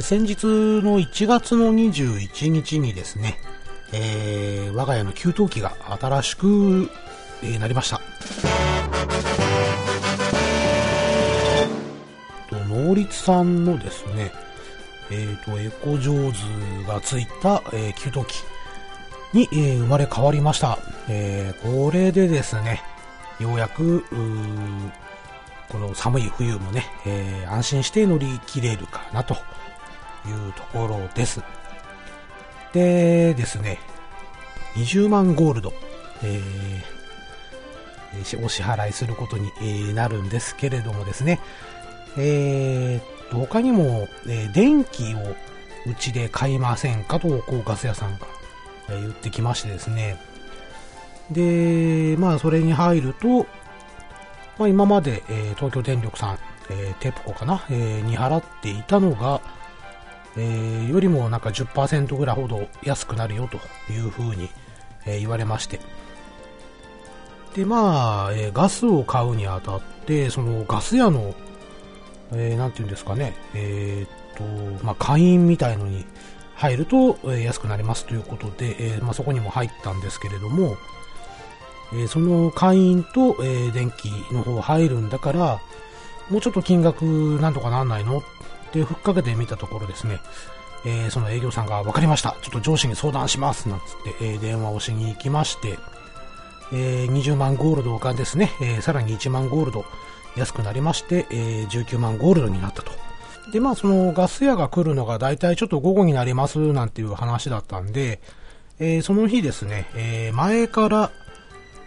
先日の1月の21日にですね、えー、我が家の給湯器が新しく、えー、なりました。と能率さんのですね、え、ー、と、エコジョーズがついた、えー、給湯器に、えー、生まれ変わりました。えー、これでですね、ようやく、この寒い冬もね、えー、安心して乗り切れるかなというところです。でですね、20万ゴールド、えー、お支払いすることになるんですけれどもですね、えー、と他にも、えー、電気をうちで買いませんかと、こうガス屋さんが、言ってきましてですね、で、まあそれに入ると、まあ、今まで、えー、東京電力さん、えー、テプコかな、えー、に払っていたのが、えー、よりもなんか10%ぐらいほど安くなるよというふうに、えー、言われまして。で、まあ、えー、ガスを買うにあたって、そのガス屋の、えー、ていうんですかね、えー、っと、まあ、会員みたいのに入ると、え、安くなりますということで、え、まあ、そこにも入ったんですけれども、えその会員と、え電気の方入るんだから、もうちょっと金額なんとかなんないのってふっかけてみたところですね、えー、その営業さんが分かりました。ちょっと上司に相談します。なんつって、えー、電話をしに行きまして、えー、20万ゴールドがですね、えさらに1万ゴールド安くなりまして、え19万ゴールドになったと。で、まあ、そのガス屋が来るのが大体ちょっと午後になりますなんていう話だったんで、えその日ですね、え前から、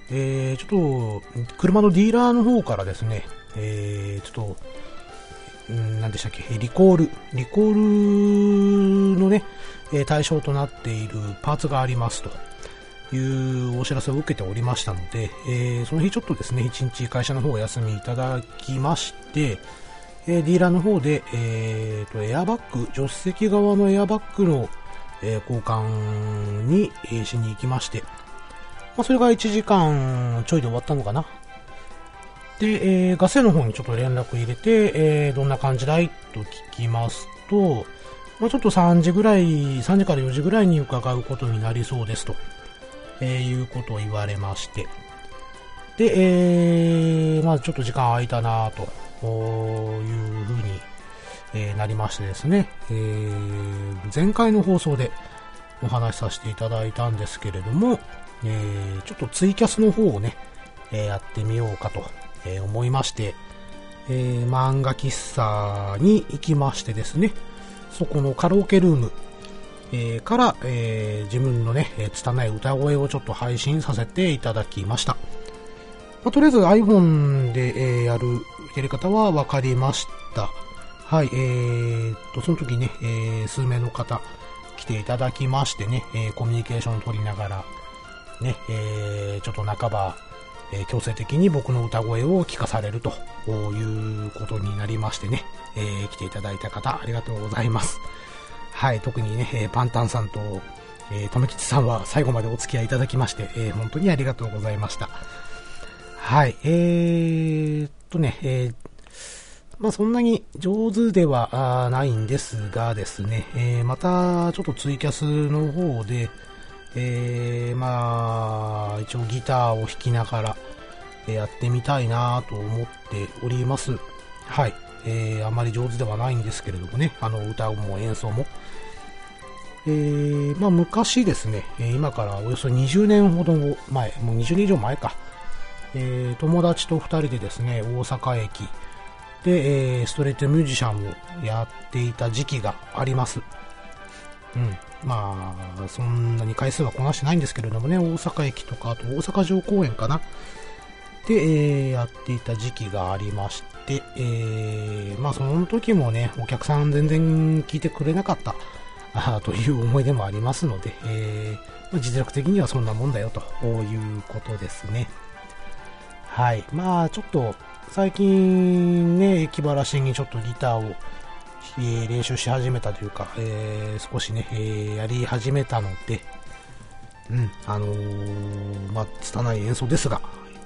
え、ちょっと、車のディーラーの方からですね、え、ちょっと、ん何でしたっけ、リコール、リコールのね、対象となっているパーツがありますと。いうお知らせを受けておりましたので、えー、その日ちょっとですね、一日会社の方お休みいただきまして、えー、ディーラーの方で、えーと、エアバッグ、助手席側のエアバッグの、えー、交換に、えー、しに行きまして、まあ、それが1時間ちょいで終わったのかな。で、えー、ガセの方にちょっと連絡入れて、えー、どんな感じだい？と聞きますと、まあ、ちょっと3時ぐらい、3時から4時ぐらいに伺うことになりそうですと、えー、いうことを言われまして。で、えー、まあちょっと時間空いたなというふうに、えー、なりましてですね、えー、前回の放送でお話しさせていただいたんですけれども、えー、ちょっとツイキャスの方をね、えー、やってみようかと、えー、思いまして、えー、漫画喫茶に行きましてですね、そこのカラオケルーム、えー、から、えー、自分のね、えー、拙い歌声をちょっと配信させていただきました。まあ、とりあえず iPhone で、えー、やるやり方は分かりました。はい、えー、と、その時ね、えー、数名の方来ていただきましてね、えー、コミュニケーション取りながら、ね、えー、ちょっと半ば、えー、強制的に僕の歌声を聞かされるということになりましてね、えー、来ていただいた方、ありがとうございます。はい、特にね、えー、パンタンさんと、えー、とめきちさんは最後までお付き合いいただきまして、えー、本当にありがとうございました。はい、えーっとね、えー、まあそんなに上手ではないんですがですね、えー、またちょっとツイキャスの方で、えー、まあ、一応ギターを弾きながら、えやってみたいなと思っております。はい。えー、あまり上手ではないんですけれどもね、あの、歌も演奏も。えー、まあ昔ですね、今からおよそ20年ほど前、もう20年以上前か、えー、友達と2人でですね、大阪駅で、えー、ストレートミュージシャンをやっていた時期があります。うん。まあ、そんなに回数はこなしてないんですけれどもね、大阪駅とか、あと大阪城公園かな。で、えー、やっていた時期がありまして、えー、まあその時もね、お客さん全然聞いてくれなかったあという思い出もありますので、えー、実力的にはそんなもんだよということですね。はい。まあちょっと最近ね、駅晴らしにちょっとギターをえー、練習し始めたというか、えー、少しね、えー、やり始めたので、うん、あのー、まあ、拙い演奏ですが、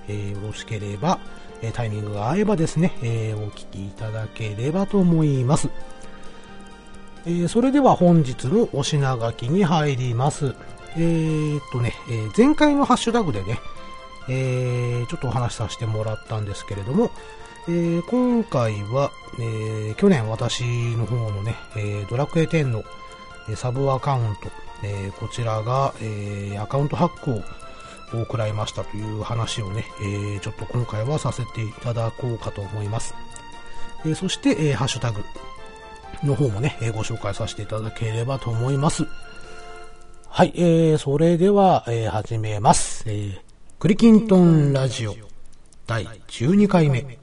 えー、よろしければ、えタイミングが合えばですね、えお聴きいただければと思います。え、それでは本日のお品書きに入ります。えー、っとね、え、前回のハッシュタグでね、え、ちょっとお話しさせてもらったんですけれども、えー、今回は、えー、去年私の方のね、えー、ドラクエ10のサブアカウント、え、こちらが、え、アカウントハックを食らいましたという話をね、え、ちょっと今回はさせていただこうかと思います。え、そして、え、ハッシュタグの方もね、え、ご紹介させていただければと思います。はい、えー、それでは、え、始めます。えー、クリキントンラジオ第12回目。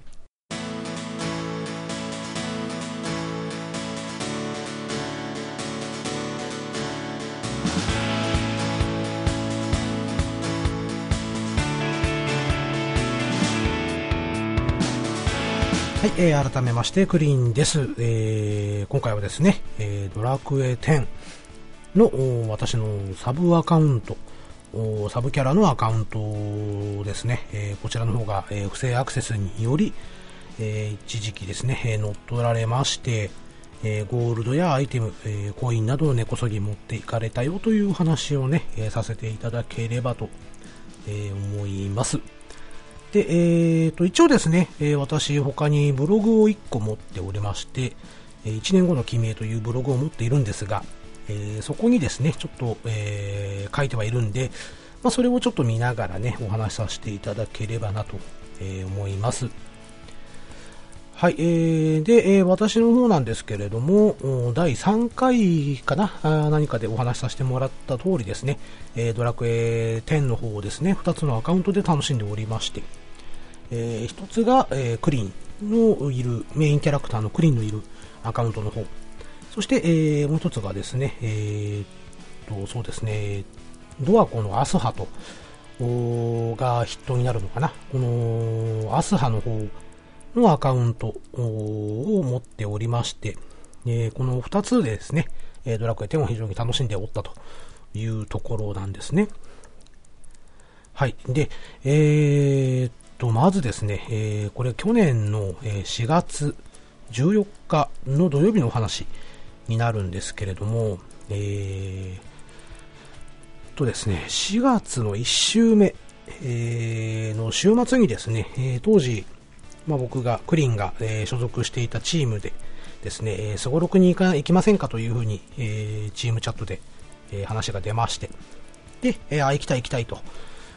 はい、えー、改めまして、クリーンです。えー、今回はですね、えー、ドラクエ10の私のサブアカウント、サブキャラのアカウントですね、えー、こちらの方が、えー、不正アクセスにより、えー、一時期ですね、えー、乗っ取られまして、えー、ゴールドやアイテム、えー、コインなどを根こそぎ持っていかれたよという話をね、えー、させていただければと、えー、思います。で、えー、と、一応ですね、え、私、他にブログを1個持っておりまして、え1年後の記名というブログを持っているんですが、えー、そこにですね、ちょっと、えー、書いてはいるんで、まあ、それをちょっと見ながらね、お話しさせていただければなと、え、思います。はい、えー、で、えー、私の方なんですけれども、第3回かなあ何かでお話しさせてもらった通りですね、えー、ドラクエ10の方をですね、2つのアカウントで楽しんでおりまして、えー、1つが、えー、クリーンのいる、メインキャラクターのクリーンのいるアカウントの方。そして、えー、もう1つがですね、えー、と、そうですね、ドアコのアスハと、が筆頭になるのかな。このアスハの方のアカウントを持っておりまして、えー、この2つでですね、ドラクエ10を非常に楽しんでおったというところなんですね。はい。で、えー、と、まずですね、えー、これ去年の4月14日の土曜日のお話になるんですけれども、えー、とですね、4月の1週目、えー、の週末にですね、え、当時、まあ、僕が、クリンが、えー、所属していたチームでですね、すごろくに行か行きませんかというふうに、えー、チームチャットで、えー、話が出まして、で、えー、あ、行きたい行きたいと。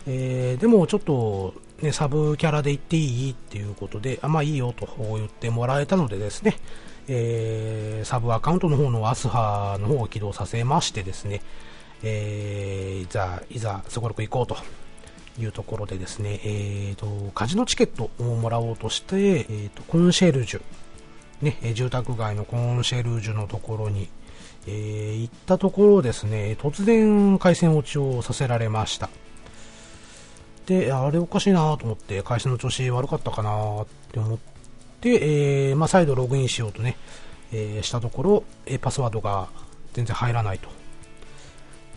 えー、でもちょっと、ね、サブキャラで行っていい？っていうことで、あ、まあいいよと言ってもらえたのでですね、えー、サブアカウントの方のアスハの方を起動させましてですね、えー、じゃあ、いざ、すごろく行こうというところでですね、えーと、カジノチケットをもらおうとして、えーと、コンシェルジュ、ね、住宅街のコンシェルジュのところに、えー、行ったところですね、突然回線落ちをさせられました。で、あれおかしいなと思って、会社の調子悪かったかなって思って、えー、まあ、再度ログインしようとね、えー、したところ、えパスワードが全然入らないと。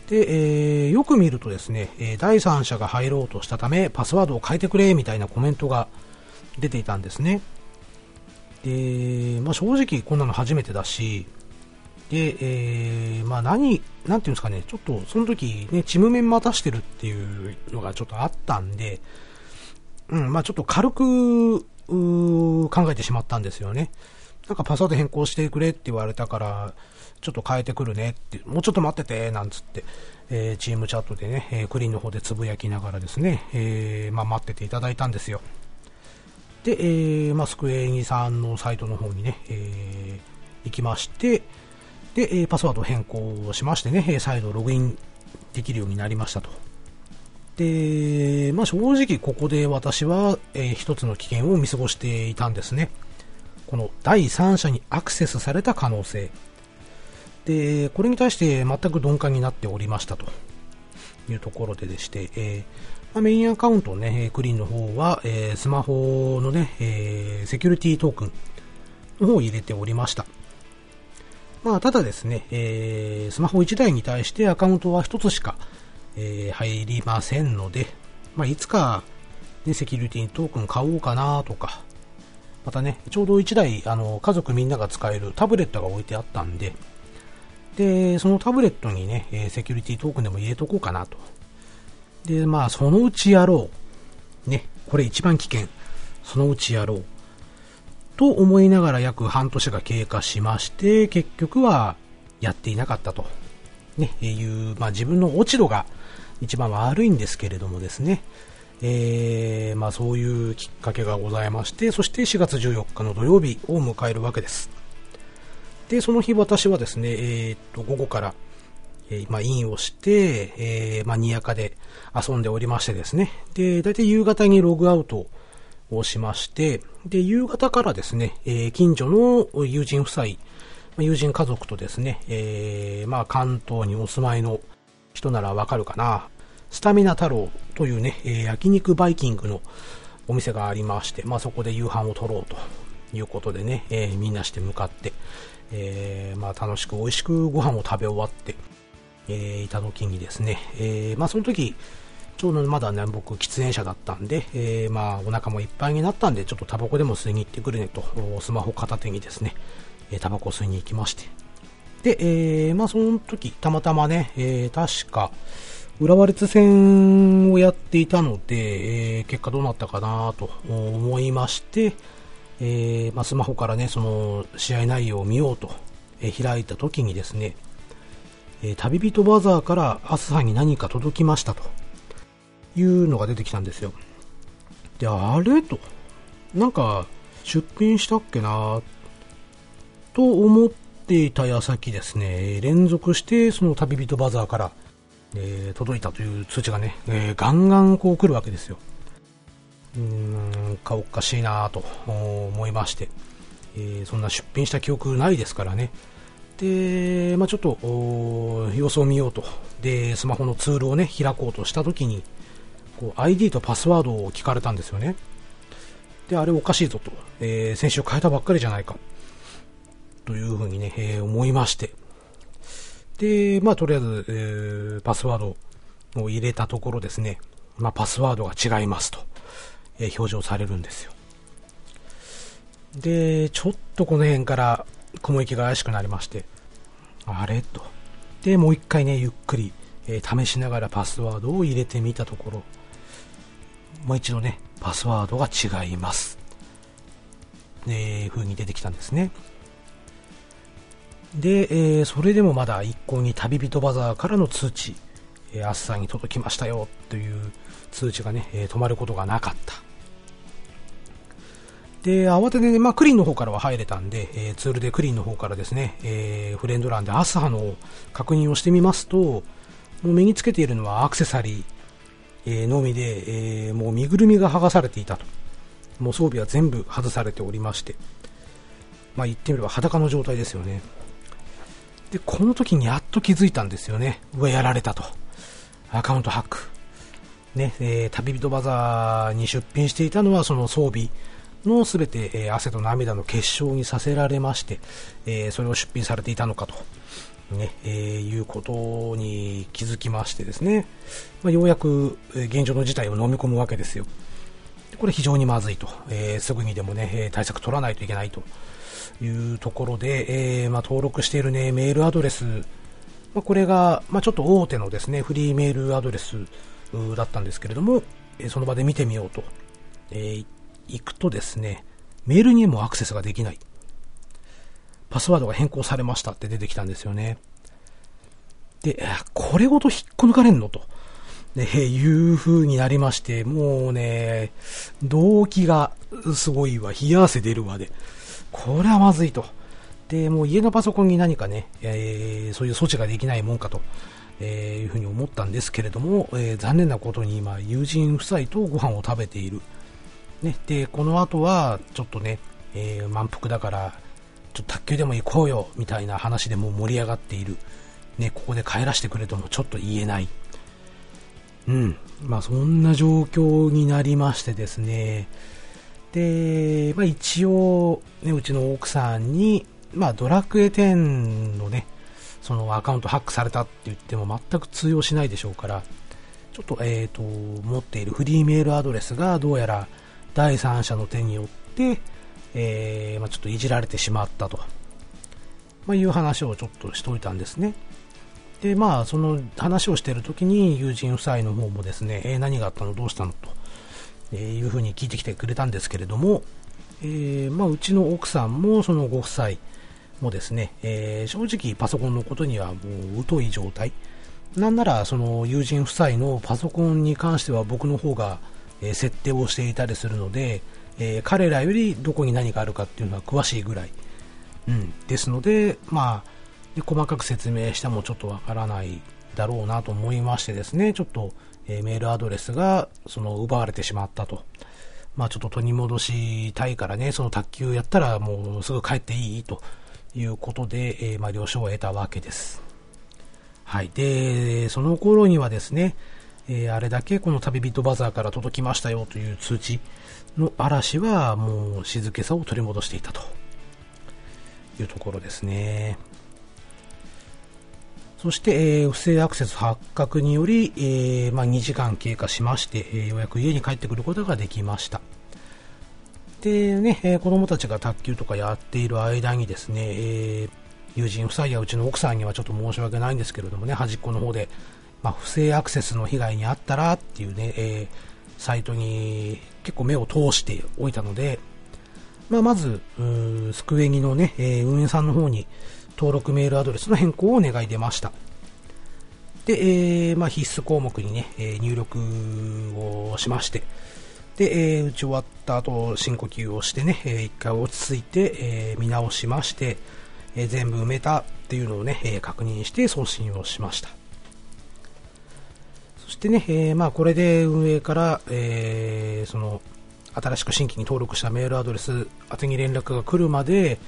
で、えー、よく見るとですね、え第三者が入ろうとしたため、パスワードを変えてくれみたいなコメントが出ていたんですね。で、まあ、正直こんなの初めてだし、で、えー、まあ何、なんていうんですかね、ちょっとその時ね、チーム面待たしてるっていうのがちょっとあったんで、うん、まあちょっと軽く、考えてしまったんですよね。なんかパスワード変更してくれって言われたから、ちょっと変えてくるねって、もうちょっと待ってて、なんつって、えー、チームチャットでね、えー、クリーンの方でつぶやきながらですね、えー、まあ待ってていただいたんですよ。で、えー、まあスクエニさんのサイトの方にね、え、行きまして、で、えパスワード変更しましてね、再度ログインできるようになりましたと。で、まあ、正直ここで私は、えー、一つの危険を見過ごしていたんですね。この第三者にアクセスされた可能性。で、これに対して全く鈍感になっておりましたというところででして、えま、メインアカウントね、クリーンの方は、え、スマホのね、え、セキュリティトークンの方を入れておりました。まあ、ただですね、えー、スマホ1台に対してアカウントは1つしか、え、入りませんので、まあ、いつか、ね、セキュリティトークン買おうかなとか、またね、ちょうど1台、あの、家族みんなが使えるタブレットが置いてあったんで、で、そのタブレットにね、えセキュリティトークンでも入れとこうかなと。で、まあ、そのうちやろう。ね、これ一番危険。そのうちやろう。と思いながら約半年が経過しまして、結局はやっていなかったと。ね、いう、まあ自分の落ち度が一番悪いんですけれどもですね。えー、まあそういうきっかけがございまして、そして4月14日の土曜日を迎えるわけです。で、その日私はですね、えー、っと、午後から、えー、まあ、インをして、えー、まあ、にやかで遊んでおりましてですね。で、だいたい夕方にログアウトをしまして、で、夕方からですね、えー、近所の友人夫妻、友人家族とですね、えー、まあ、関東にお住まいの人ならわかるかな。スタミナ太郎というね、えー、焼肉バイキングのお店がありまして、まあ、そこで夕飯を取ろうということでね、えー、みんなして向かって、えー、まあ、楽しく美味しくご飯を食べ終わって、えー、いた時にですね、え、まあ、その時、ちょうどまだね、僕、喫煙者だったんで、えー、まあ、お腹もいっぱいになったんで、ちょっとタバコでも吸いに行ってくれねと、スマホ片手にですね、えタバコ吸いに行きまして。で、え、まあ、その時、たまたまね、え、確か、浦和レッ戦をやっていたので、えー、結果どうなったかなと思いまして、えー、まあ、スマホからね、その試合内容を見ようと、えー、開いた時にですね、え、旅人バザーから朝に何か届きましたというのが出てきたんですよ。で、あれと、なんか出品したっけなと思っていた矢先ですね、連続してその旅人バザーからえー、届いたという通知がね、えー、ガンガンこう来るわけですよ。うーん、かおかしいなと思いまして、えー、そんな出品した記憶ないですからね。で、まあ、ちょっと様子を見ようと。で、スマホのツールをね、開こうとしたときに、こう ID とパスワードを聞かれたんですよね。で、あれおかしいぞと。えー、先週変えたばっかりじゃないか。というふうにね、えー、思いまして。で、まあ、とりあえず、えー、パスワードを入れたところですね、まあ、パスワードが違いますと、え、表示をされるんですよ。で、ちょっとこの辺から雲行きが怪しくなりまして、あれ？と。で、もう一回ね、ゆっくり、え、試しながらパスワードを入れてみたところ、もう一度ね、パスワードが違います。えー、風に出てきたんですね。で、えー、それでもまだ一向に旅人バザーからの通知、えー、朝に届きましたよという通知がね、えー、止まることがなかった。で、慌ててね、まあ、クリーンの方からは入れたんで、えー、ツールでクリーンの方からですね、えー、フレンド欄でアスハの確認をしてみますと、もう目につけているのはアクセサリー、えー、のみで、えー、もう身ぐるみが剥がされていたと。もう装備は全部外されておりまして、まあ、言ってみれば裸の状態ですよね。で、この時にやっと気づいたんですよね。うわ、やられたと。アカウントハック。ね、えー、旅人バザーに出品していたのはその装備のすべて、えー、汗と涙の結晶にさせられまして、えー、それを出品されていたのかと。ね、えー、いうことに気づきましてですね、まあ、ようやく現状の事態を飲み込むわけですよ。これ非常にまずいと、えー、すぐにでもね、対策取らないといけないと。いうところで、えー、まあ、登録している、ね、メールアドレス、まあ、これが、まあ、ちょっと大手のですねフリーメールアドレスだったんですけれども、えその場で見てみようと、えー、行くとですねメールにもアクセスができない。パスワードが変更されましたって出てきたんですよね。でこれごと引っこ抜かれんのと、ね、いう風になりましてもうね動機がすごいわ。冷や汗出るわで。これはまずいと。で、もう家のパソコンに何かね、えー、そういう措置ができないもんかと、えー、いうふうに思ったんですけれども、えー、残念なことに今、友人夫妻とご飯を食べている。ね、で、この後は、ちょっとね、えー、満腹だから、ちょっと卓球でも行こうよ、みたいな話でも盛り上がっている。ね、ここで帰らせてくれともちょっと言えない。うん。まあ、そんな状況になりましてですね、で、まあ、一応、ね、うちの奥さんに、まあ、ドラクエ10のね、そのアカウントハックされたって言っても全く通用しないでしょうから、ちょっと、えっ、ー、と、持っているフリーメールアドレスがどうやら第三者の手によって、えー、まあ、ちょっといじられてしまったとまあ、いう話をちょっとしておいたんですね。で、まあ、その話をしている時に友人夫妻の方もですね、えー、何があったの？どうしたの？と、えー、いうふうに聞いてきてくれたんですけれども、え、まあ、うちの奥さんもそのご夫妻もですね、え正直パソコンのことにはもう疎い状態。なんならその友人夫妻のパソコンに関しては僕の方が、え設定をしていたりするので、え彼らよりどこに何があるかっていうのは詳しいぐらい。うん。ですので、まあ、で細かく説明してもちょっとわからないだろうなと思いましてですね、ちょっと、え、メールアドレスがその奪われてしまったと。まあちょっと取り戻したいからね、その卓球やったらもうすぐ帰っていいということで、えー、まあ了承を得たわけです。はい。で、その頃にはですね、えー、あれだけこの旅人バザーから届きましたよという通知の嵐はもう静けさを取り戻していたというところですね。そして、えー、不正アクセス発覚により、えー、まあ、2時間経過しまして、えー、ようやく家に帰ってくることができました。でね、え子供たちが卓球とかやっている間にですね、え友人夫妻やうちの奥さんにはちょっと申し訳ないんですけれどもね、端っこの方で、まあ、不正アクセスの被害に遭ったらっていうね、えサイトに結構目を通しておいたので、まあ、まず、スクエニのね、え運営さんの方に、登録メールアドレスの変更をお願い出ました。で、えー、まあ、必須項目にね、え、入力をしまして、で、えー、打ち終わった後、深呼吸をしてね、えー、一回落ち着いて、えー、見直しまして、え、全部埋めたっていうのをね、え、確認して送信をしました。そしてね、えー、まあ、これで運営から、えー、その、新しく新規に登録したメールアドレス宛てに連絡が来るまで、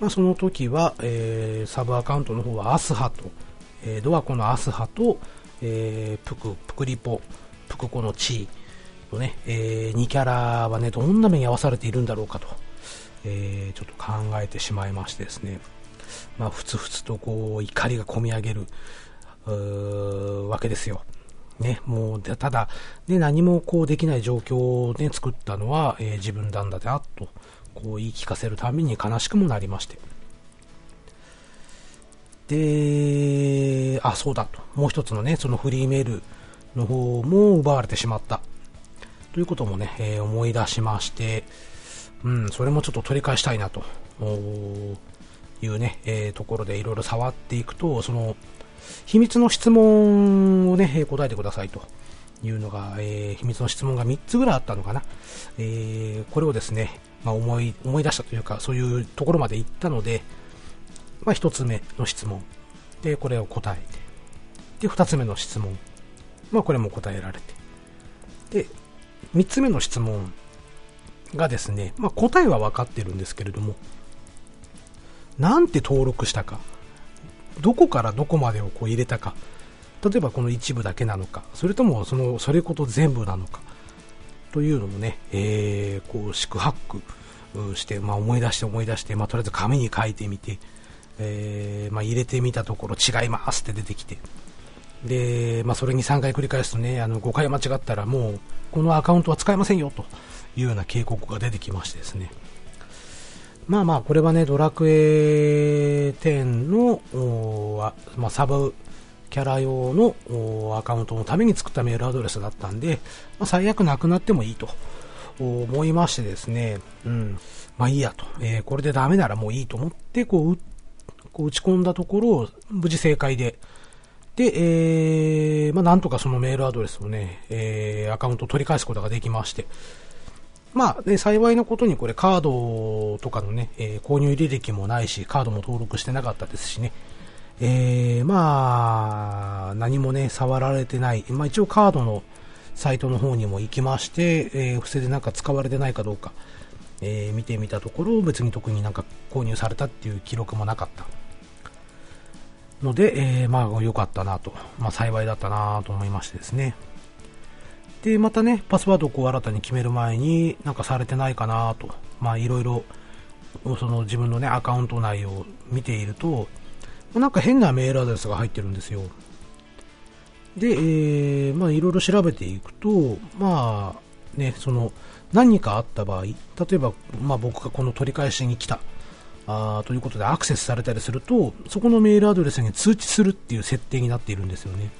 まあ、その時は、えー、サブアカウントの方はアスハと、えー、ドアコのアスハと、えー、プク、プクリポ、プクコのチーのね、えー、2キャラはね、どんな目に合わされているんだろうかと、えー、ちょっと考えてしまいましてですね、まあ、ふつふつとこう、怒りがこみ上げる、わけですよ。ね、もう、ただ、ね、何もこうできない状況をね、作ったのは、えー、自分なんだな、と、こう言い聞かせるために悲しくもなりまして。で、あ、そうだと。もう一つのね、そのフリーメールの方も奪われてしまった。ということもね、えー、思い出しまして、うん、それもちょっと取り返したいなというね、えー、ところでいろいろ触っていくと、その、秘密の質問をね、答えてくださいというのが、えー、秘密の質問が3つぐらいあったのかな。えー、これをですね、まあ、思い、思い出したというか、そういうところまで行ったので、まあ、1つ目の質問。で、これを答えて。で、2つ目の質問。まあ、これも答えられて。で、3つ目の質問がですね、まあ、答えは分かってるんですけれども、なんて登録したか。どこからどこまでをこう入れたか。例えばこの一部だけなのか、それともその、それこと全部なのか。というのもね、えー、こう、四苦八苦して、まあ思い出して思い出して、まあとりあえず紙に書いてみて、えー、まあ入れてみたところ違いますって出てきて、で、まあそれに3回繰り返すとね、あの5回間違ったらもう、このアカウントは使えませんよというような警告が出てきましてですね、まあまあ、これはね、ドラクエ10の、まあ、サブキャラ用のアカウントのために作ったメールアドレスだったんで、まあ、最悪なくなってもいいと思いましてですね、うん、まあいいやと、えー、これでダメならもういいと思って、こう、こう打ち込んだところを、無事正解で、で、えー、まあなんとかそのメールアドレスをね、えー、アカウントを取り返すことができまして、まあ、ね、幸いなことにこれカードとかのね、えー、購入履歴もないし、カードも登録してなかったですしね、えー、まあ、何もね、触られてない。まあ一応カードのサイトの方にも行きまして、えー、不正でなんか使われてないかどうか、えー、見てみたところ、別に特になんか購入されたっていう記録もなかった。ので、えー、まあ良かったなと、まあ幸いだったなと思いましてですね。で、またね、パスワードをこう新たに決める前に、なんかされてないかなと、まあいろいろ、その自分のね、アカウント内を見ていると、なんか変なメールアドレスが入ってるんですよ。で、え、まあいろいろ調べていくと、まあね、その、何かあった場合、例えば、まあ僕がこの取り返しに来たあということでアクセスされたりすると、そこのメールアドレスに通知するっていう設定になっているんですよね。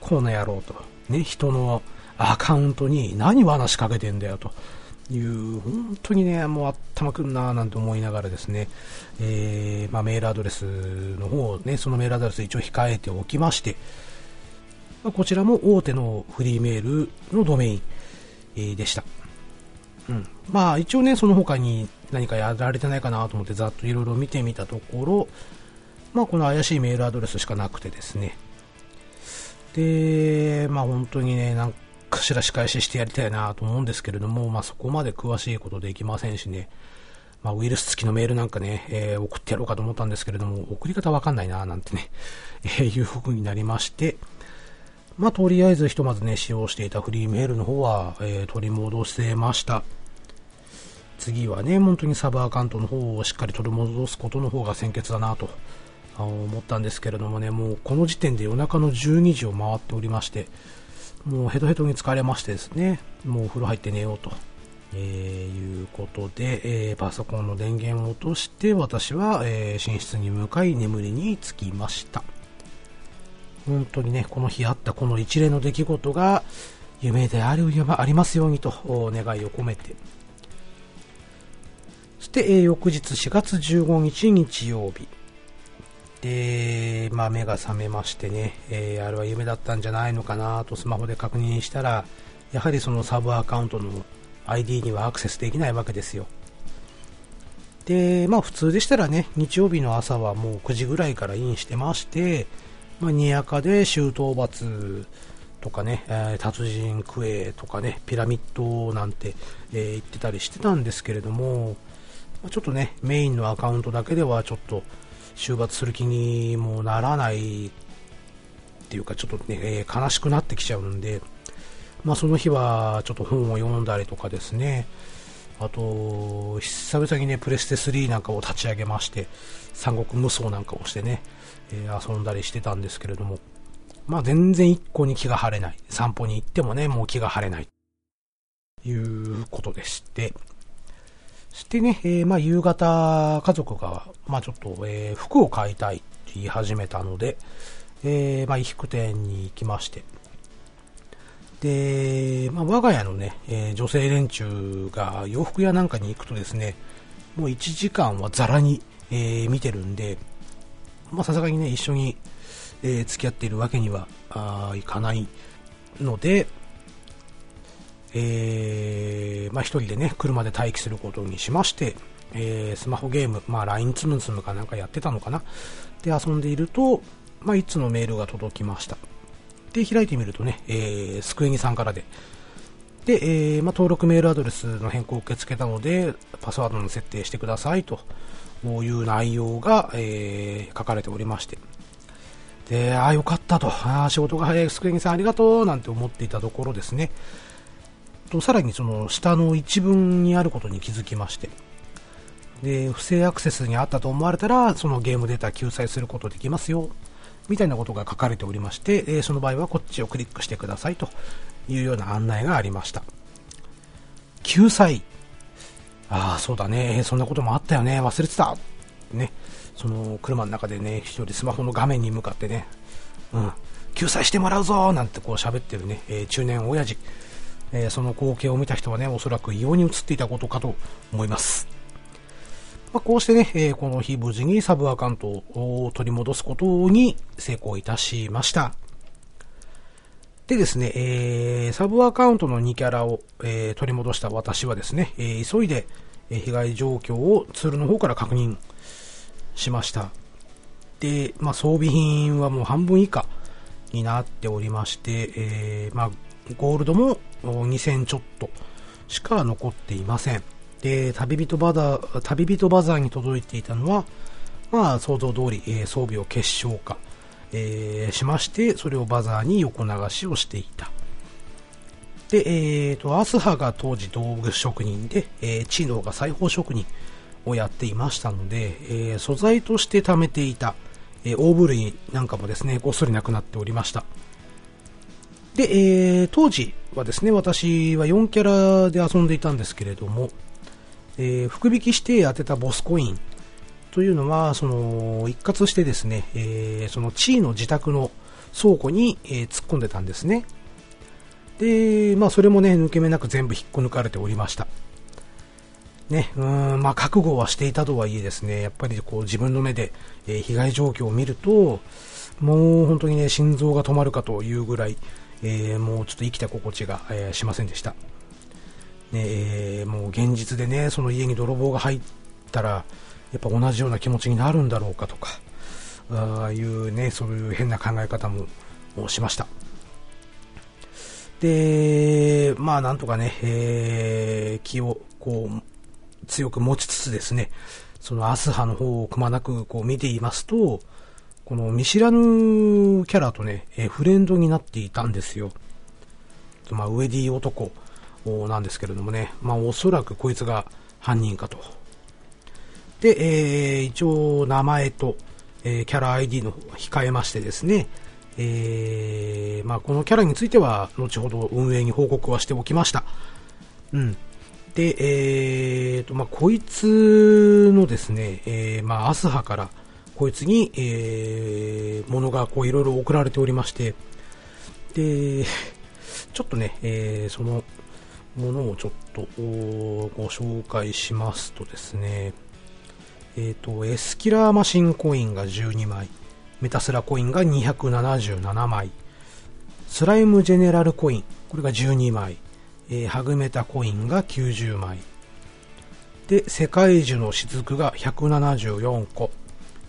この野郎と。ね、人のアカウントに何罠仕掛けてんだよと。いう、本当にね、もう頭くんなーなんて思いながらですね、えー、まあ、メールアドレスの方ね、そのメールアドレス一応控えておきまして、まあ、こちらも大手のフリーメールのドメイン、でした。うん。まあ一応ね、その他に何かやられてないかなと思ってざっといろいろ見てみたところ、まあこの怪しいメールアドレスしかなくてですね。で、まあ本当にね、なんかしら仕返ししてやりたいなと思うんですけれども、まあそこまで詳しいことできませんしね。まあ、ウイルス付きのメールなんかね、えー、送ってやろうかと思ったんですけれども、送り方わかんないななんてね、えー、いう風になりまして、まあ、とりあえずひとまずね、使用していたフリーメールの方は、えー、取り戻せました。次はね、本当にサブアカウントの方をしっかり取り戻すことの方が先決だなと思ったんですけれどもね、もうこの時点で夜中の12時を回っておりまして、もうヘトヘトに疲れましてですね、もうお風呂入って寝ようと、えー、いうことで、えー、パソコンの電源を落として私は、えー、寝室に向かい眠りにつきました。本当にね、この日あったこの一連の出来事が夢であるありますようにと願いを込めて。そして、えー、翌日4月15日日曜日。で、まあ目が覚めましてね、えー、あれは夢だったんじゃないのかなとスマホで確認したら、やはりそのサブアカウントの ID にはアクセスできないわけですよ。で、まあ普通でしたらね、日曜日の朝はもう9時ぐらいからインしてまして、まあ、にやかで周到罰とかね、えー、達人クエとかね、ピラミッドなんて、えー、言ってたりしてたんですけれども、ま、ちょっとね、メインのアカウントだけではちょっと終罰する気にもならないっていうか、ちょっとね、え、悲しくなってきちゃうんで、まあ、その日はちょっと本を読んだりとかですね、あと、久々にね、プレステ3なんかを立ち上げまして、三国無双なんかをしてね、え、遊んだりしてたんですけれども、まあ全然一個に気が晴れない。散歩に行ってもね、もう気が晴れない。いうことでして、してね、えー、まあ夕方、家族が、まあちょっと、えー、服を買いたいって言い始めたので、えー、まあ衣服店に行きまして、で、まあ、我が家のね、えー、女性連中が洋服屋なんかに行くとですね、もう1時間はザラに、えー、見てるんで、まさすがにね、一緒に、えー、付き合っているわけにはいかないので、えー、まあ一人でね、車で待機することにしまして、えー、スマホゲーム、まあ LINE つむつむかなんかやってたのかな。で遊んでいると、まあいつのメールが届きました。で、開いてみるとね、えー、スクエニさんからで、で、えー、まあ、登録メールアドレスの変更を受け付けたので、パスワードの設定してくださいという内容が、えー、書かれておりまして、で、ああ、よかったと、ああ、仕事が早い、スクエニさんありがとう。なんて思っていたところですね、とさらにその下の一文にあることに気づきまして、で、不正アクセスにあったと思われたら、そのゲームデータ救済することできますよみたいなことが書かれておりまして、えその場合はこっちをクリックしてくださいというような案内がありました。救済。ああ、そうだね。そんなこともあったよね。忘れてた。ね。その車の中でね、一人スマホの画面に向かってね、うん、救済してもらうぞなんてこう喋ってるね、えー、中年親父。えー、その光景を見た人はね、おそらく異様に映っていたことかと思います。まあ、こうしてね、えー、この日無事にサブアカウントを取り戻すことに成功いたしました。でですね、えー、サブアカウントの2キャラを、えー、取り戻した私はですね、えー、急いで、被害状況をツールの方から確認しました。で、まあ、装備品はもう半分以下になっておりまして、えまあ、ゴールドも2000ちょっとしか残っていません。で、旅人バザー、旅人バザーに届いていたのは、まあ、想像通り、えー、装備を結晶化、えー、しまして、それをバザーに横流しをしていた。で、えーと、アスハが当時道具職人で、えー、チーノが裁縫職人をやっていましたので、えー、素材として貯めていた、えー、大部類なんかもですね、ごっそりなくなっておりました。で、えー、当時はですね、私は4キャラで遊んでいたんですけれども、えー、福引きして当てたボスコイン、というのは、その、一括してですね、えー、その地位の自宅の倉庫に、えー、突っ込んでたんですね。で、まあ、それもね、抜け目なく全部引っこ抜かれておりました。ね、うん、まあ、覚悟はしていたとはいえですね、やっぱりこう自分の目で、え、被害状況を見ると、もう本当にね、心臓が止まるかというぐらい、えー、もうちょっと生きた心地が、えー、しませんでした。ね、えー、もう現実でね、その家に泥棒が入ったら、やっぱ同じような気持ちになるんだろうかとか、ああいうね、そういう変な考え方もしました。で、まあなんとかね、え、気をこう強く持ちつつですね、そのアスハの方をくまなくこう見ていますと、この見知らぬキャラとね、えフレンドになっていたんですよ。まあ、ウェディ男なんですけれどもね、まあ、おそらくこいつが犯人かと。で、えー、一応名前と、えー、キャラ ID の控えましてですね、えー、まあ、このキャラについては後ほど運営に報告はしておきました。うん。で、えーと、まあ、こいつのですね、えー、まあ、アスハからこいつに、えー、ものがこういろいろ送られておりまして、で、ちょっとね、えー、そのものをちょっとご紹介しますとですね、えっ、ー、と、エスキラーマシンコインが12枚、メタスラコインが277枚、スライムジェネラルコイン、これが12枚、えー、ハグメタコインが90枚、で、世界樹の雫が174個、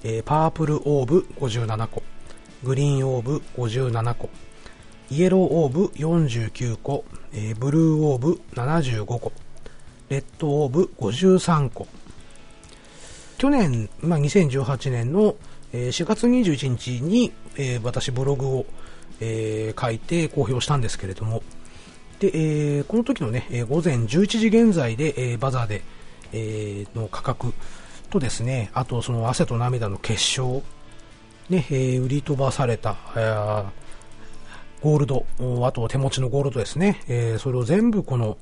えー、パープルオーブ57個、グリーンオーブ57個、イエローオーブ49個、えー、ブルーオーブ75個、レッドオーブ53個、去年、まあ、2018年の4月21日に、えー、私ブログを、えー、書いて公表したんですけれども、で、えー、この時のね、午前11時現在で、えー、バザーで、えー、の価格とですね、あとその汗と涙の結晶、ね、えー、売り飛ばされた、ゴールド、あと手持ちのゴールドですね、えー、それを全部この、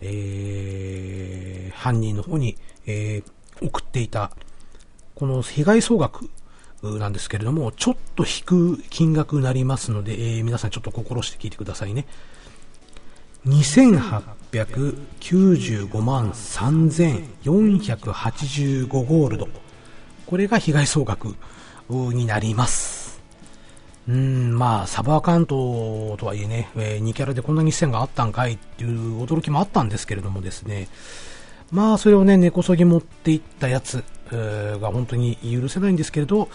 えー、犯人の方に、えー、送っていた、この被害総額なんですけれども、ちょっと引く金額になりますので、え、皆さんちょっと心して聞いてくださいね。2800 2895万3485ゴールド。これが被害総額になります。うん、まあ、サブアカウントとはいえね、えー、2キャラでこんなに線があったんかいっていう驚きもあったんですけれどもですね、まあ、それをね、根こそぎ持っていったやつ、が本当に許せないんですけれど、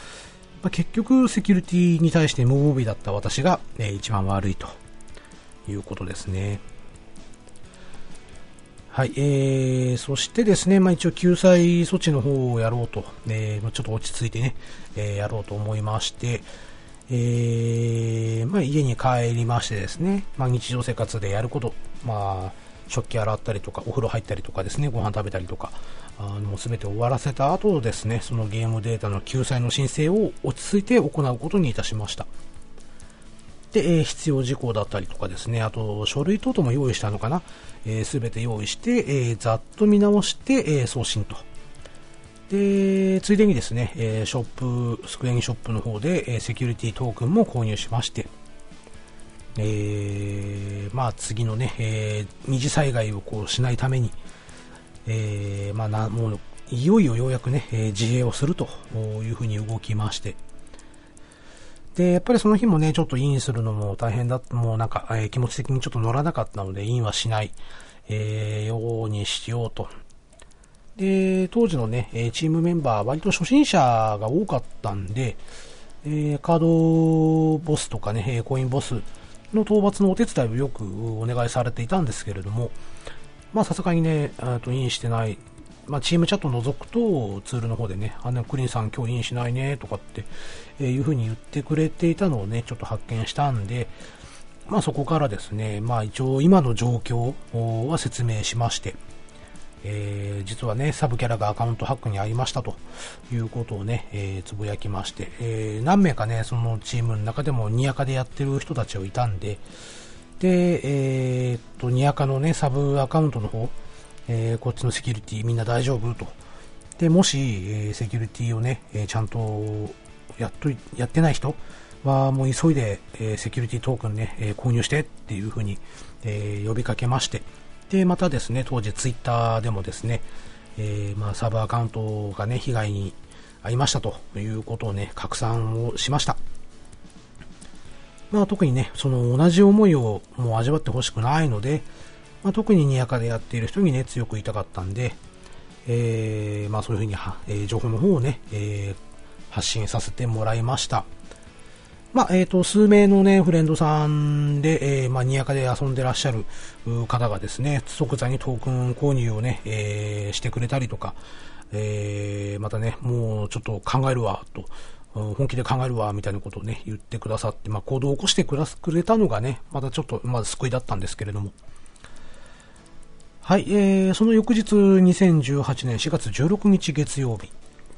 まあ、結局、セキュリティに対して無防備だった私が、えー、一番悪いということですね。はい、えー、そしてですね、まあ、一応救済措置の方をやろうと、えー、ちょっと落ち着いてね、えー、やろうと思いまして、えー、まあ、家に帰りましてですね、まあ、日常生活でやること、まあ、食器洗ったりとか、お風呂入ったりとかですね、ご飯食べたりとか、あの、すべて終わらせた後ですね、そのゲームデータの救済の申請を落ち着いて行うことにいたしました。で、え、必要事項だったりとかですね、あと書類等々も用意したのかな、えー、べ、て用意して、えー、ざっと見直して、えー、送信と。で、ついでにですね、え、ショップ、スクエニショップの方で、え、セキュリティトークンも購入しまして、え、まあ次のね、え、二次災害をこうしないために、え、まあな、もう、いよいよようやくね、え、自衛をするというふうに動きまして、で、やっぱりその日もね、ちょっとインするのも大変だ、もうなんか、えー、気持ち的にちょっと乗らなかったので、インはしない、えー、ようにしようと。で、当時のね、チームメンバー、割と初心者が多かったんで、え、カードボスとかね、コインボスの討伐のお手伝いをよくお願いされていたんですけれども、まあさすがにね、とインしてない、まあチームチャットを除くとツールの方でね、あのクリンさん今日インしないねとかってえいう風に言ってくれていたのをね、ちょっと発見したんで、まあそこからですね、まあ一応今の状況は説明しまして、えー、実はね、サブキャラがアカウントハックにありましたということをね、えー、つぶやきまして、えー、何名かね、そのチームの中でもニアカでやってる人たちをいたんで、で、えー、っと、ニアカのね、サブアカウントの方、えー、こっちのセキュリティみんな大丈夫？と。で、もし、えー、セキュリティをね、えー、ちゃんとやっと、やってない人はもう急いで、えー、セキュリティトークンね、えー、購入してっていう風に、えー、呼びかけまして、で、またですね、当時ツイッターでもですね、えー、まあ、サーバーアカウントがね、被害に遭いましたということをね、拡散をしました。まあ、特にね、その同じ思いをもう味わってほしくないので、まあ、特ににやかでやっている人にね、強く言いたかったんで、えー、まあそういうふうには、えー、情報の方をね、えー、発信させてもらいました。まあ、えっ、ー、と、数名のね、フレンドさんで、えー、まあ、にやかで遊んでらっしゃる方がですね、即座にトークン購入をね、えー、してくれたりとか、えー、またね、もうちょっと考えるわ、と、本気で考えるわ、みたいなことをね、言ってくださって、まあ、行動を起こしてくれたのがね、またちょっと、まず救いだったんですけれども、はい、えー、その翌日、2018年4月16日月曜日。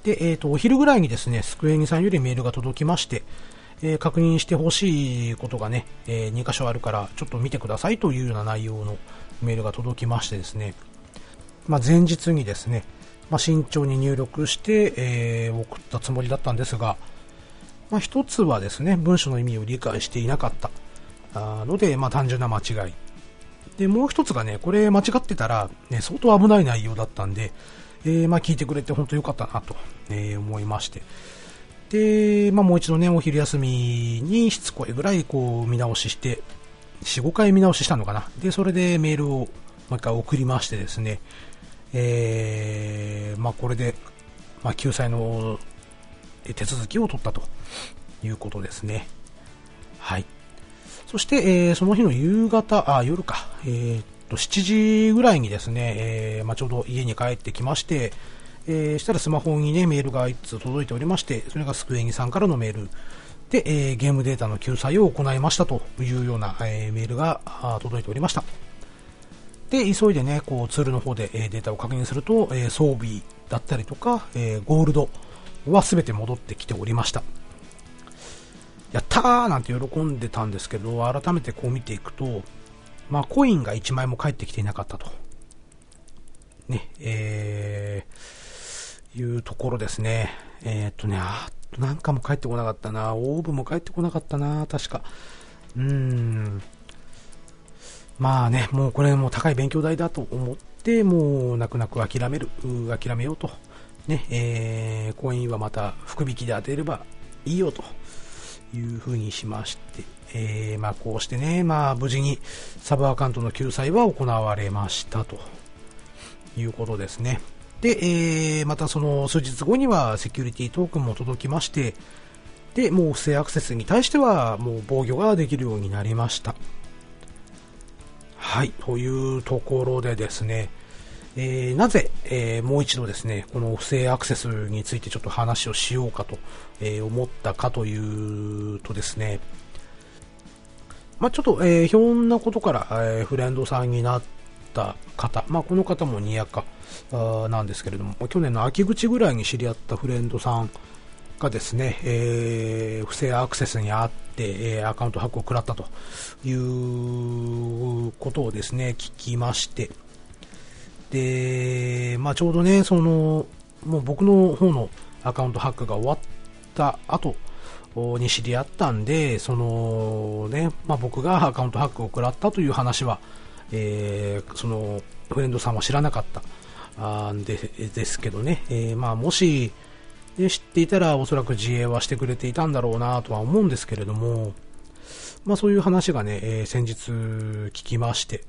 で、えっ、ー、と、お昼ぐらいにですね、スクエニさんよりメールが届きまして、えー、確認してほしいことがね、えー、2箇所あるから、ちょっと見てくださいというような内容のメールが届きましてですね、まあ、前日にですね、まあ、慎重に入力して、えー、送ったつもりだったんですが、まあ、一つはですね、文章の意味を理解していなかったので、まあ、単純な間違い。で、もう一つがね、これ間違ってたら、ね、相当危ない内容だったんで、えー、まあ聞いてくれて本当良かったなと、えー、思いまして。で、まあもう一度ね、お昼休みにしつこいぐらいこう見直しして、4、5回見直ししたのかな。で、それでメールをもう一回送りましてですね、えー、まあこれで、まあ救済の手続きを取ったということですね。はい。そして、えー、その日の夕方、あ、夜か、えー、っと、7時ぐらいにですね、えー、まあ、ちょうど家に帰ってきまして、えー、したらスマホにね、メールが1つ届いておりまして、それがスクエニさんからのメールで、えー、ゲームデータの救済を行いましたというような、えー、メールが届いておりました。で、急いでね、こう、ツールの方で、えー、データを確認すると、え、装備だったりとか、え、ゴールドは全て戻ってきておりました。やったーなんて喜んでたんですけど、改めてこう見ていくと、まあ、コインが1枚も返ってきていなかったと。ね、えー、いうところですね。えー、っとね、あとなんかも返ってこなかったな。オーブも返ってこなかったな、確か。うーん。まあね、もうこれも高い勉強代だと思って、もう泣く泣く諦める、諦めようと。ね、えー、コインはまた福引きで当てればいいよと。いうふうにしまして、えー、まあ、こうしてね、まあ、無事にサブアカウントの救済は行われましたということですね。で、えー、またその数日後にはセキュリティトークンも届きまして、で、もう不正アクセスに対してはもう防御ができるようになりました。はい、というところでですね、えー、なぜ、えー、もう一度ですね、この不正アクセスについてちょっと話をしようかと、えー、思ったかというとですね、まあ、ちょっと、えひょんなことから、えフレンドさんになった方、まあ、この方もにやかなんですけれども、去年の秋口ぐらいに知り合ったフレンドさんがですね、えー、不正アクセスにあって、え、アカウントハックを食らったということをですね、聞きまして、で、まあ、ちょうどね、その、もう僕の方のアカウントハックが終わった後に知り合ったんで、そのね、まあ、僕がアカウントハックを食らったという話は、えー、そのフレンドさんは知らなかったあでですけどね、えー、まあ、もし、ね知っていたらおそらく自衛はしてくれていたんだろうなとは思うんですけれども、まあそういう話がね、えー、先日聞きまして、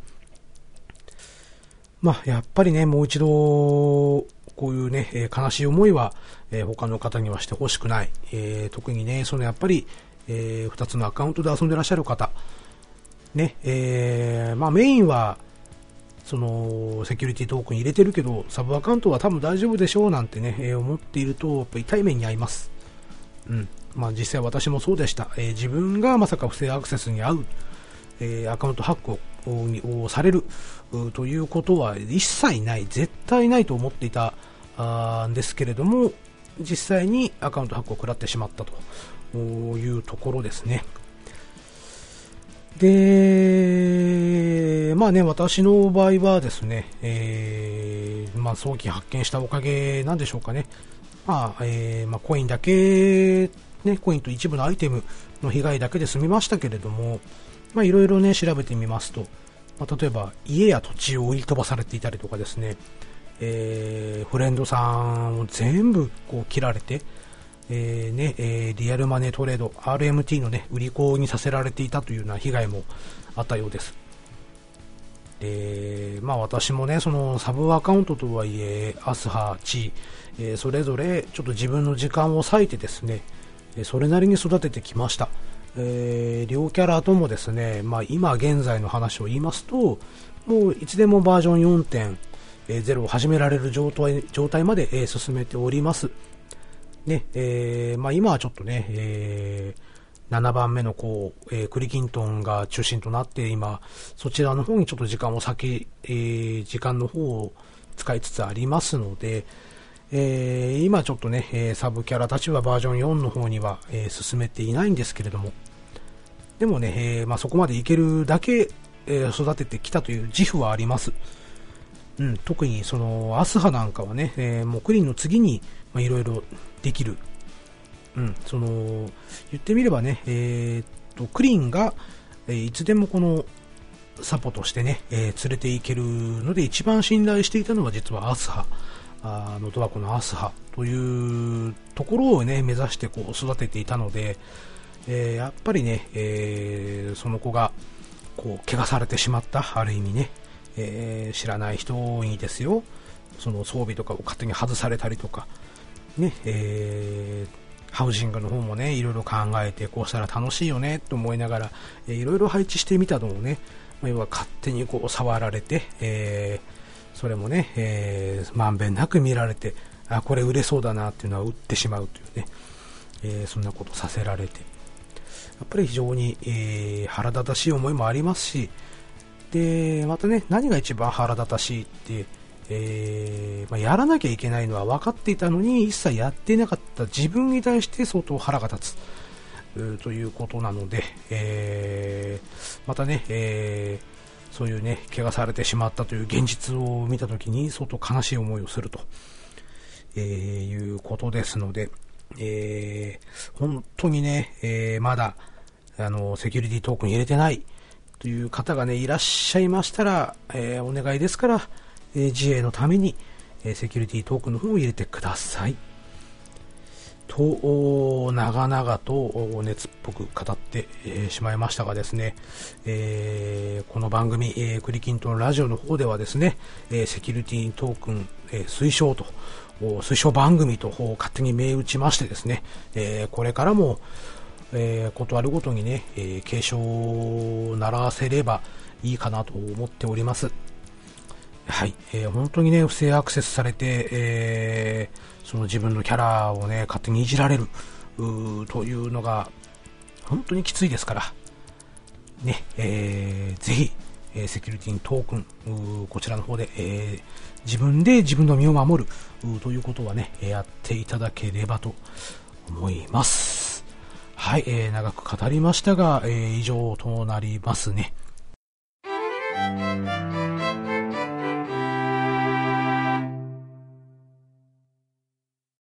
まあ、やっぱりね、もう一度、こういうね、え、悲しい思いは、えー、他の方にはしてほしくない。え、特にね、そのやっぱり、え、2つのアカウントで遊んでらっしゃる方、ね、え、まあメインは、その、セキュリティトークン入れてるけど、サブアカウントは多分大丈夫でしょうなんてね、えー、思っていると、やっぱ痛い目に遭います。うん。まあ実際私もそうでした。えー、自分がまさか不正アクセスに遭う、えー、アカウントハックををされるということは一切ない、絶対ないと思っていたんですけれども、実際にアカウントハックを食らってしまったというところですね。で、まあね、私の場合はですね、えー、まあ、早期発見したおかげなんでしょうかね。まあ、えー、まあ、コインだけ、ね、コインと一部のアイテムの被害だけで済みましたけれども、まあ、いろいろね、調べてみますと、まあ、例えば、家や土地を売り飛ばされていたりとかですね、えー、フレンドさんを全部こう切られて、えーねえー、リアルマネートレード RMT の、ね、売り子にさせられていたというような被害もあったようです。でまあ、私もねそのサブアカウントとはいえアスハ、チえー、それぞれちょっと自分の時間を割いてですねそれなりに育ててきました、えー、両キャラともですね、まあ、今現在の話を言いますともういつでもバージョン4.0を始められる状態状態まで、えー、進めております。ね、えー、まあ、今はちょっとね、えー、7番目のこう、えー、クリキントンが中心となって今、そちらの方にちょっと時間を先、えー、時間の方を使いつつありますので、えー、今ちょっとね、えサブキャラたちはバージョン4の方には、え進めていないんですけれども、でもね、えまあ、そこまでいけるだけ、え育ててきたという自負はあります。うん、特にそのアスハなんかはね、えー、もうクリンの次にいろいろできる、うん、その言ってみればね、えー、っとクリンが、えー、いつでもこのサポとしてね、えー、連れていけるので一番信頼していたのは実はアスハ。あのドラコのアスハというところをね目指してこう育てていたので、えー、やっぱりね、えー、その子がこう怪我されてしまったある意味ね、えー、知らない人にですよ。その装備とかを勝手に外されたりとか、ねえ、ハウジングの方もねいろいろ考えてこうしたら楽しいよねと思いながら、えー、いろいろ配置してみたのをね、要は勝手にこう触られて、えー、それもね、えー、まんべんなく見られてあこれ売れそうだなっていうのは売ってしまうというね、えー、そんなことさせられて。やっぱり非常に、えー、腹立たしい思いもありますしでまたね何が一番腹立たしいってえー、まあ、やらなきゃいけないのは分かっていたのに一切やっていなかった自分に対して相当腹が立つということなので、えー、またね、えー、そういうね怪我されてしまったという現実を見たときに相当悲しい思いをすると、えいうことですので、え本当にね、えまだあのセキュリティトークン入れてないという方がねいらっしゃいましたら、えお願いですから、え自衛のために、えセキュリティトークンの方を入れてください。と、長々と熱っぽく語って、えー、しまいましたがですね、えー、この番組、えー、クリキントンラジオの方ではですね、えセキュリティトークン、え推奨と、推奨番組と勝手に銘打ちましてですね、えこれからも、えことあるごとにね、え警鐘を鳴らせればいいかなと思っております。はい、えー、本当にね、不正アクセスされて、えー、その自分のキャラをね、勝手にいじられる、というのが、本当にきついですから、ね、えー、ぜひ、えセキュリティのトークン、こちらの方で、えー、自分で自分の身を守るということはね、やっていただければと思います。はい、えー、長く語りましたが、えー、以上となりますね。